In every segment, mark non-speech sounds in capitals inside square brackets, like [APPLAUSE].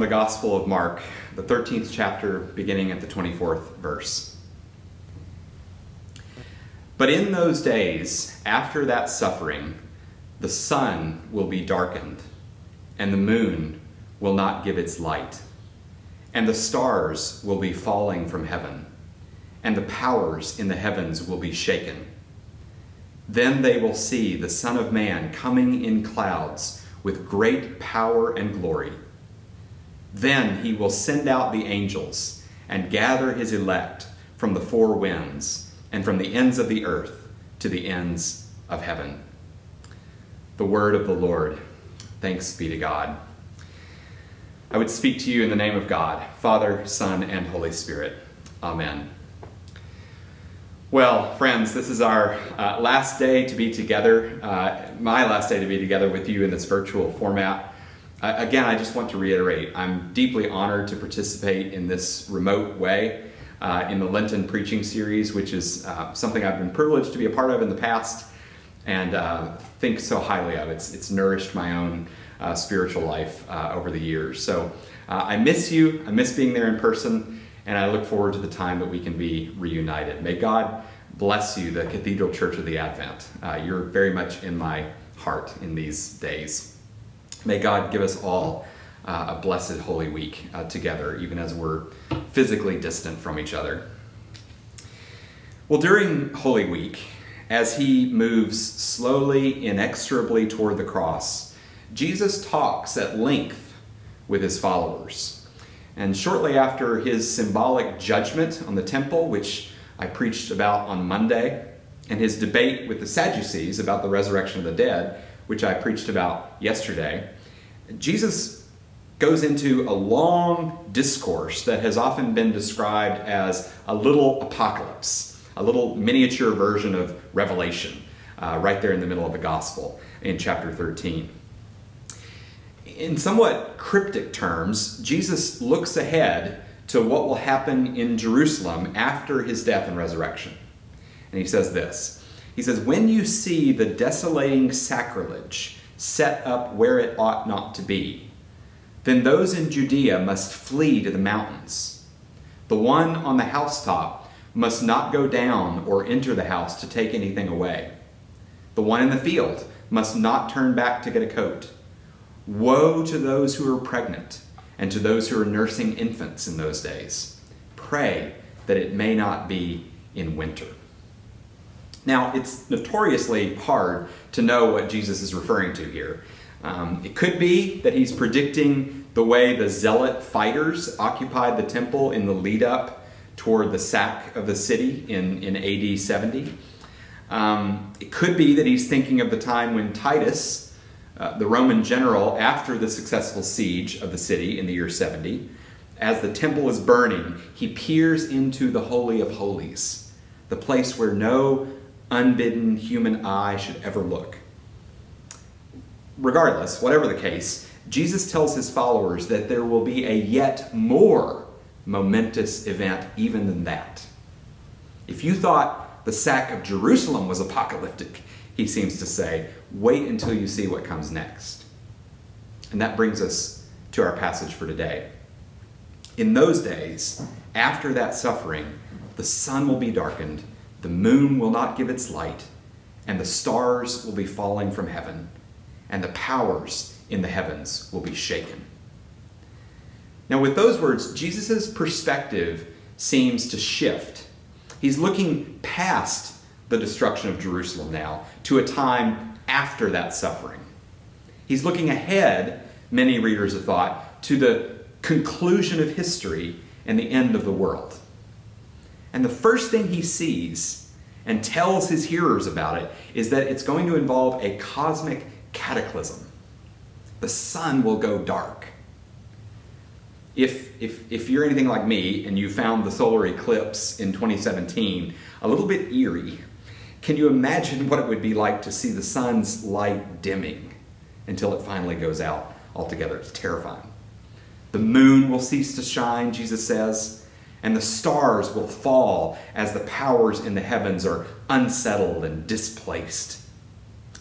the Gospel of Mark, the 13th chapter, beginning at the 24th verse. But in those days, after that suffering, the sun will be darkened, and the moon will not give its light, and the stars will be falling from heaven, and the powers in the heavens will be shaken. Then they will see the Son of Man coming in clouds with great power and glory. Then he will send out the angels and gather his elect from the four winds and from the ends of the earth to the ends of heaven. The word of the Lord. Thanks be to God. I would speak to you in the name of God, Father, Son, and Holy Spirit. Amen. Well, friends, this is our uh, last day to be together, uh, my last day to be together with you in this virtual format. Again, I just want to reiterate I'm deeply honored to participate in this remote way uh, in the Lenten preaching series, which is uh, something I've been privileged to be a part of in the past and uh, think so highly of. It's, it's nourished my own uh, spiritual life uh, over the years. So uh, I miss you, I miss being there in person, and I look forward to the time that we can be reunited. May God bless you, the Cathedral Church of the Advent. you're very much in my heart in these days. May God give us all uh, a blessed Holy Week uh, together, even as we're physically distant from each other. Well, during Holy Week, as he moves slowly, inexorably toward the cross, Jesus talks at length with his followers. And shortly after his symbolic judgment on the temple, which I preached about on Monday, and his debate with the Sadducees about the resurrection of the dead, which I preached about yesterday, Jesus goes into a long discourse that has often been described as a little apocalypse, a little miniature version of Revelation, uh, right there in the middle of the gospel in chapter 13. In somewhat cryptic terms, Jesus looks ahead to what will happen in Jerusalem after his death and resurrection. And he says this He says, When you see the desolating sacrilege set up where it ought not to be, then those in Judea must flee to the mountains. The one on the housetop must not go down or enter the house to take anything away. The one in the field must not turn back to get a coat. Woe to those who are pregnant and to those who are nursing infants in those days. Pray that it may not be in winter. Now, it's notoriously hard to know what Jesus is referring to here. Um, it could be that he's predicting the way the zealot fighters occupied the temple in the lead up toward the sack of the city in, in AD 70. Um, it could be that he's thinking of the time when Titus, uh, the Roman general, after the successful siege of the city in the year 70, as the temple is burning, he peers into the Holy of Holies, the place where no unbidden human eye should ever look regardless, whatever the case, Jesus tells his followers that there will be a yet more momentous event even than that. If you thought the sack of Jerusalem was apocalyptic, he seems to say, wait until you see what comes next. And that brings us to our passage for today. In those days, after that suffering, the sun will be darkened, the moon will not give its light, and the stars will be falling from heaven and the powers in the heavens will be shaken. Now, with those words, Jesus' perspective seems to shift. He's looking past the destruction of Jerusalem now to a time after that suffering. He's looking ahead, many readers have thought, to the conclusion of history and the end of the world. And the first thing he sees and tells his hearers about it is that it's going to involve a cosmic cataclysm. The sun will go dark. If, if, if you're anything like me and you found the solar eclipse in 2017 a little bit eerie, can you imagine [LAUGHS] what it would be like to see the sun's light dimming until it finally goes out altogether? It's terrifying. The moon will cease to shine, Jesus says, and the stars will fall as the powers in the heavens are unsettled and displaced.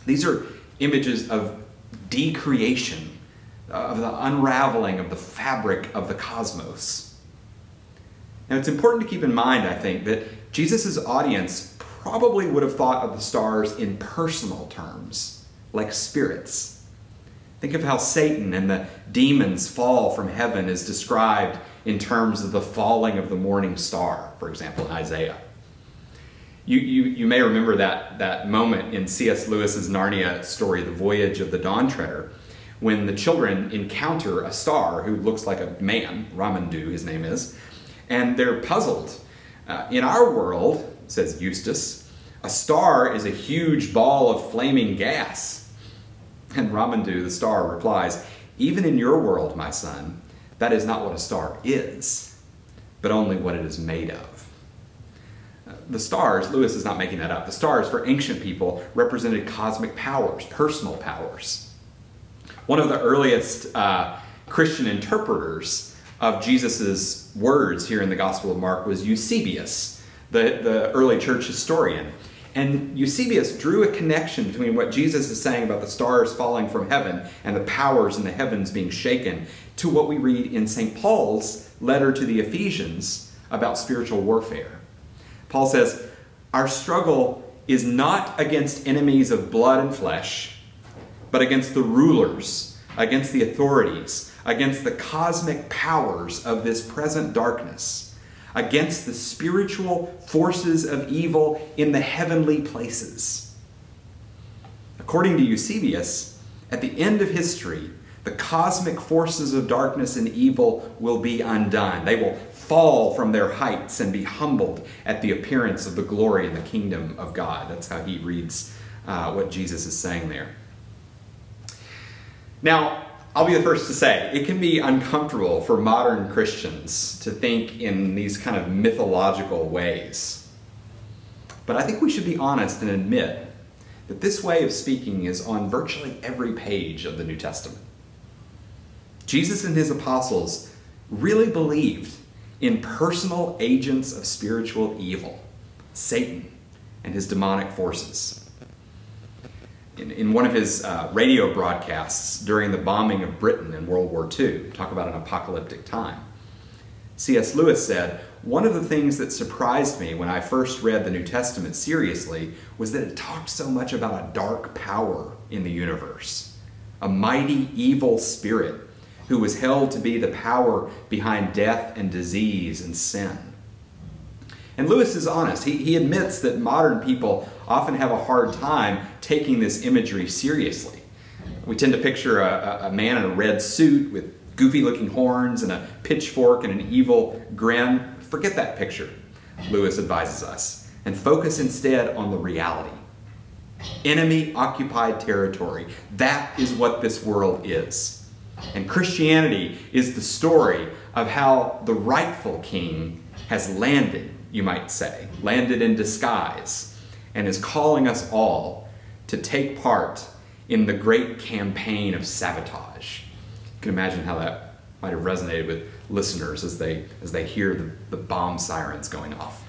These are images of decreation of the unraveling of the fabric of the cosmos. Now, it's important to keep in mind, I think, that Jesus' audience probably would have thought of the stars in personal terms, like spirits. Think of how Satan and the demons fall from heaven is described in terms of the falling of the morning star, for example, in Isaiah. You, you, you may remember that, that moment in C.S. Lewis's Narnia story, The Voyage of the Dawn Treader, when the children encounter a star who looks like a man, Ramandu, his name is, and they're puzzled. Uh, in our world, says Eustace, a star is a huge ball of flaming gas. And Ramandu, the star, replies, Even in your world, my son, that is not what a star is, but only what it is made of. The stars, Lewis is not making that up, the stars for ancient people represented cosmic powers, personal powers. One of the earliest uh, Christian interpreters of Jesus' words here in the Gospel of Mark was Eusebius, the, the early church historian. And Eusebius drew a connection between what Jesus is saying about the stars falling from heaven and the powers in the heavens being shaken to what we read in St. Paul's letter to the Ephesians about spiritual warfare. Paul says, Our struggle is not against enemies of blood and flesh, but against the rulers, against the authorities, against the cosmic powers of this present darkness against the spiritual forces of evil in the heavenly places. According to Eusebius, at the end of history, the cosmic forces of darkness and evil will be undone. They will fall from their heights and be humbled at the appearance of the glory and the kingdom of God. That's how he reads uh, what Jesus is saying there. Now, I'll be the first to say, it can be uncomfortable for modern Christians to think in these kind of mythological ways. But I think we should be honest and admit that this way of speaking is on virtually every page of the New Testament. Jesus and his apostles really believed in personal agents of spiritual evil, Satan and his demonic forces in, in one of his uh, radio broadcasts during the bombing of Britain in World War II, talk about an apocalyptic time. C.S. Lewis said, One of the things that surprised me when I first read the New Testament seriously was that it talked so much about a dark power in the universe, a mighty evil spirit who was held to be the power behind death and disease and sin. And Lewis is honest. He, he admits that modern people often have a hard time taking this imagery seriously. We tend to picture a, a man in a red suit with goofy looking horns and a pitchfork and an evil grin. Forget that picture, Lewis advises us, and focus instead on the reality. Enemy occupied territory. That is what this world is. And Christianity is the story of how the rightful king has landed, you might say, landed in disguise and is calling us all to take part in the great campaign of sabotage. You can imagine how that might have resonated with listeners as they, as they hear the, the bomb sirens going off.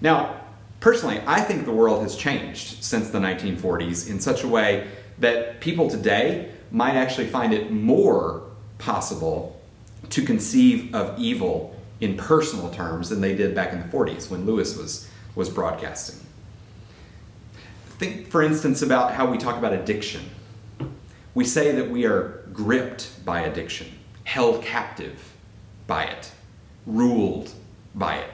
Now, personally, I think the world has changed since the 1940s in such a way that people today might actually find it more possible to conceive of evil in personal terms than they did back in the 40s when Lewis was was broadcasting. Think, for instance, about how we talk about addiction. We say that we are gripped by addiction, held captive by it, ruled by it.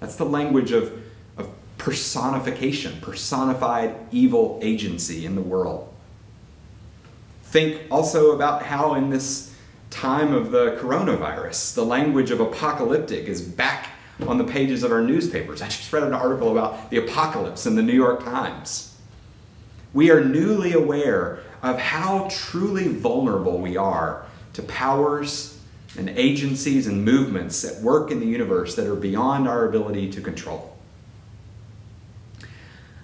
That's the language of, of personification, personified evil agency in the world. Think also about how, in this time of the coronavirus, the language of apocalyptic is back on the pages of our newspapers. I just read an article about the apocalypse in the New York Times. We are newly aware of how truly vulnerable we are to powers and agencies and movements at work in the universe that are beyond our ability to control.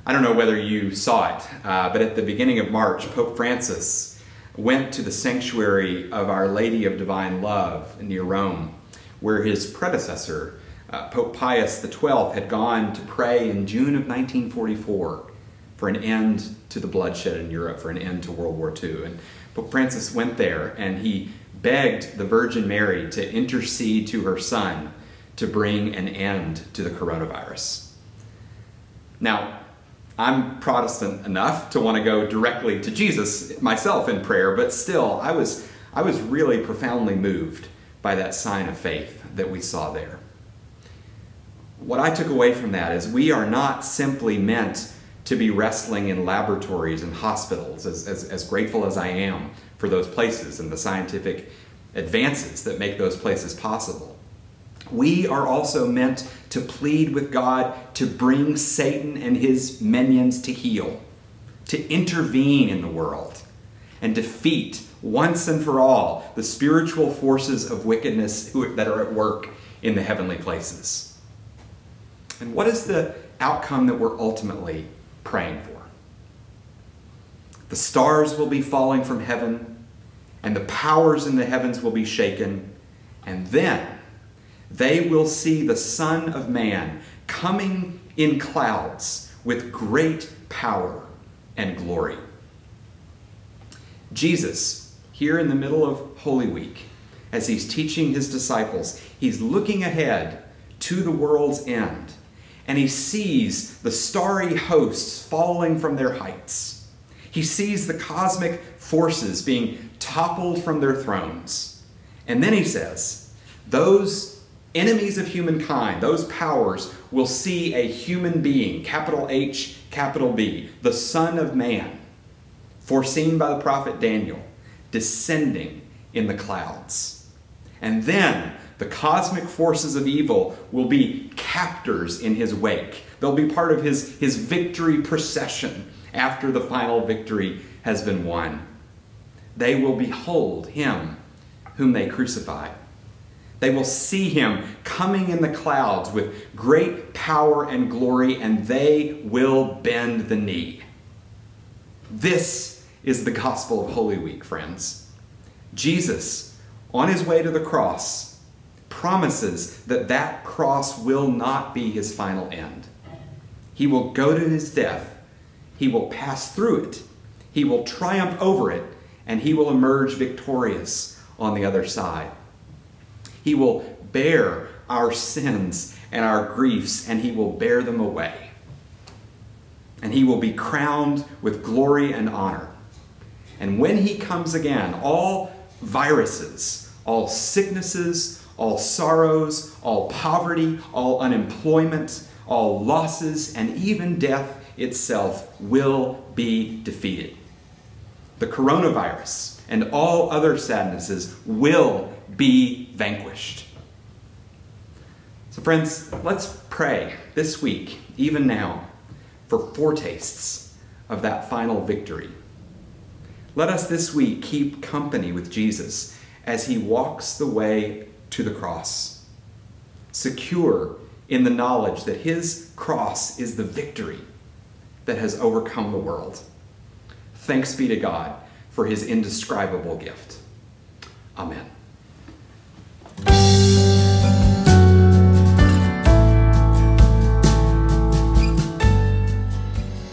I don't know whether you saw it, uh, but at the beginning of March, Pope Francis went to the sanctuary of Our Lady of Divine Love near Rome, where his predecessor, uh, Pope Pius XII had gone to pray in June of 1944 for an end to the bloodshed in Europe, for an end to World War II. And Pope Francis went there and he begged the Virgin Mary to intercede to her son to bring an end to the coronavirus. Now, I'm Protestant enough to want to go directly to Jesus myself in prayer, but still, I was, I was really profoundly moved by that sign of faith that we saw there. What I took away from that is we are not simply meant to be wrestling in laboratories and hospitals, as, as, as grateful as I am for those places and the scientific advances that make those places possible. We are also meant to plead with God to bring Satan and his minions to heel, to intervene in the world, and defeat once and for all the spiritual forces of wickedness that are at work in the heavenly places. And what is the outcome that we're ultimately praying for? The stars will be falling from heaven, and the powers in the heavens will be shaken, and then they will see the Son of Man coming in clouds with great power and glory. Jesus, here in the middle of Holy Week, as he's teaching his disciples, he's looking ahead to the world's end, and he sees the starry hosts falling from their heights. He sees the cosmic forces being toppled from their thrones. And then he says, Those enemies of humankind, those powers, will see a human being, capital H, capital B, the Son of Man, foreseen by the prophet Daniel, descending in the clouds. And then the cosmic forces of evil will be captors in his wake. They'll be part of his, his victory procession after the final victory has been won. They will behold him whom they crucified. They will see him coming in the clouds with great power and glory, and they will bend the knee. This is the gospel of Holy Week, friends. Jesus, on his way to the cross, promises that that cross will not be his final end. He will go to his death, he will pass through it, he will triumph over it, and he will emerge victorious on the other side. He will bear our sins and our griefs, and He will bear them away. And He will be crowned with glory and honor. And when He comes again, all viruses, all sicknesses, all sorrows, all poverty, all unemployment, all losses, and even death itself will be defeated. The coronavirus and all other sadnesses will be vanquished. So, friends, let's pray this week, even now, for foretastes of that final victory. Let us this week keep company with Jesus as he walks the way to the cross, secure in the knowledge that his cross is the victory that has overcome the world. Thanks be to God for his indescribable gift. Amen.